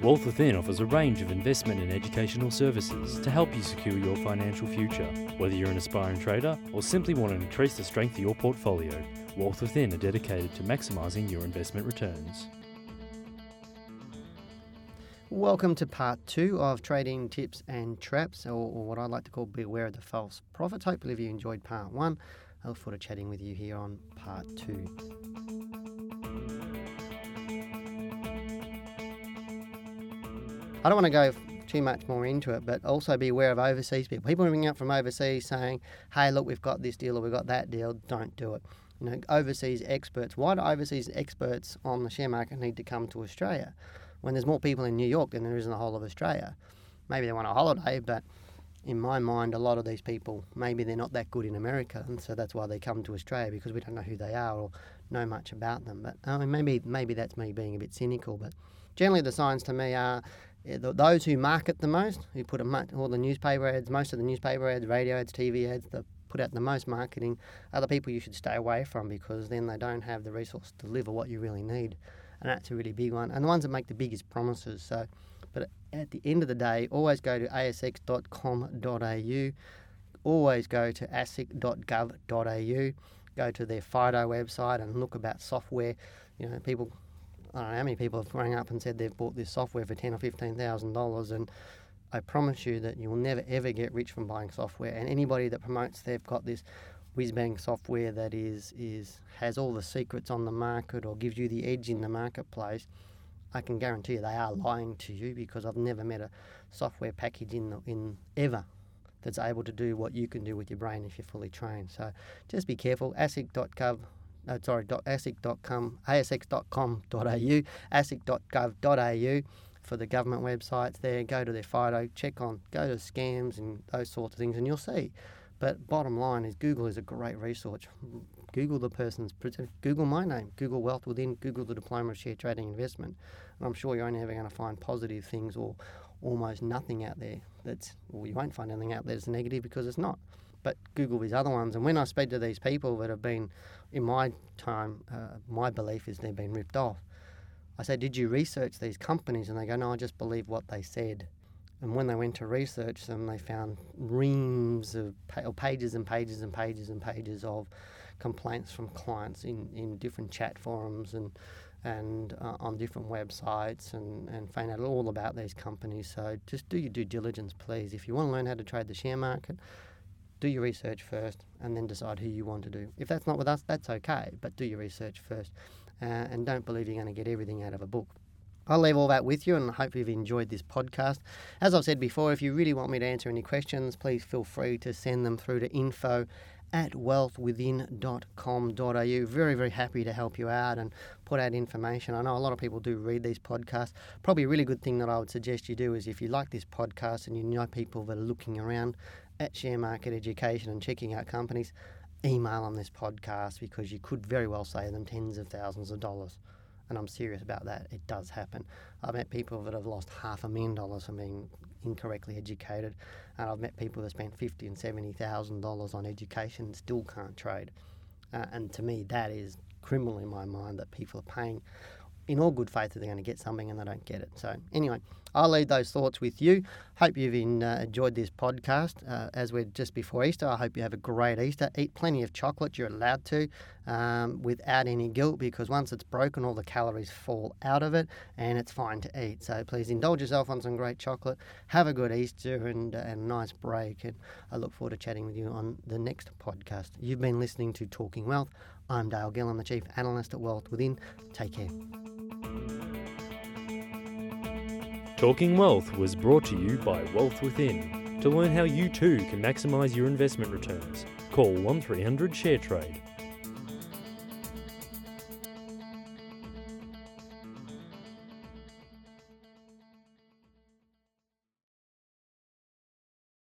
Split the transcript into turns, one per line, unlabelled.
Wealth Within offers a range of investment and educational services to help you secure your financial future. Whether you're an aspiring trader or simply want to increase the strength of your portfolio, Wealth Within are dedicated to maximising your investment returns.
Welcome to part two of Trading Tips and Traps, or, or what I like to call Beware of the False Prophets. Hopefully, if you enjoyed part one, I look forward to chatting with you here on part two. I don't want to go too much more into it, but also be aware of overseas people. People ringing up from overseas saying, "Hey, look, we've got this deal or we've got that deal." Don't do it. You know, overseas experts. Why do overseas experts on the share market need to come to Australia when there's more people in New York than there is in the whole of Australia? Maybe they want a holiday, but in my mind, a lot of these people maybe they're not that good in America, and so that's why they come to Australia because we don't know who they are or know much about them. But I mean, maybe maybe that's me being a bit cynical, but generally the signs to me are those who market the most, who put much, all the newspaper ads, most of the newspaper ads, radio ads, TV ads, that put out the most marketing, are the people you should stay away from because then they don't have the resource to deliver what you really need, and that's a really big one. And the ones that make the biggest promises. So, but at the end of the day, always go to asx.com.au, always go to asic.gov.au, go to their FIDO website and look about software. You know, people I don't know how many people have rang up and said they've bought this software for ten or fifteen thousand dollars, and I promise you that you will never ever get rich from buying software. And anybody that promotes they've got this whiz bang software that is is has all the secrets on the market or gives you the edge in the marketplace, I can guarantee you they are lying to you because I've never met a software package in the, in ever that's able to do what you can do with your brain if you're fully trained. So just be careful. asic.gov no, sorry, asic.com, asx.com.au, asic.gov.au for the government websites there. Go to their FIDO, check on, go to scams and those sorts of things, and you'll see. But bottom line is Google is a great resource. Google the person's, Google my name, Google Wealth Within, Google the Diploma of Share Trading Investment. And I'm sure you're only ever going to find positive things or almost nothing out there that's, well, you won't find anything out there that's negative because it's not but Google these other ones. And when I speak to these people that have been, in my time, uh, my belief is they've been ripped off. I say, Did you research these companies? And they go, No, I just believe what they said. And when they went to research them, they found reams of pa- pages and pages and pages and pages of complaints from clients in, in different chat forums and and uh, on different websites and, and find out all about these companies. So just do your due diligence, please. If you want to learn how to trade the share market, do your research first and then decide who you want to do. If that's not with us, that's okay, but do your research first uh, and don't believe you're going to get everything out of a book. I'll leave all that with you and I hope you've enjoyed this podcast. As I've said before, if you really want me to answer any questions, please feel free to send them through to info at wealthwithin.com.au. Very, very happy to help you out and put out information. I know a lot of people do read these podcasts. Probably a really good thing that I would suggest you do is if you like this podcast and you know people that are looking around at share market education and checking out companies, email on this podcast because you could very well save them tens of thousands of dollars. And I'm serious about that. It does happen. I've met people that have lost half a million dollars from being incorrectly educated, and I've met people that spent fifty and seventy thousand dollars on education and still can't trade. Uh, and to me, that is criminal in my mind that people are paying in all good faith that they're going to get something and they don't get it. So, anyway, I'll leave those thoughts with you. Hope you've in, uh, enjoyed this podcast. Uh, as we're just before Easter, I hope you have a great Easter. Eat plenty of chocolate, you're allowed to, um, without any guilt, because once it's broken, all the calories fall out of it and it's fine to eat. So, please indulge yourself on some great chocolate. Have a good Easter and, uh, and a nice break. And I look forward to chatting with you on the next podcast. You've been listening to Talking Wealth. I'm Dale Gillham, I'm the Chief Analyst at Wealth Within. Take care.
Talking Wealth was brought to you by Wealth Within. To learn how you too can maximise your investment returns, call 1300 ShareTrade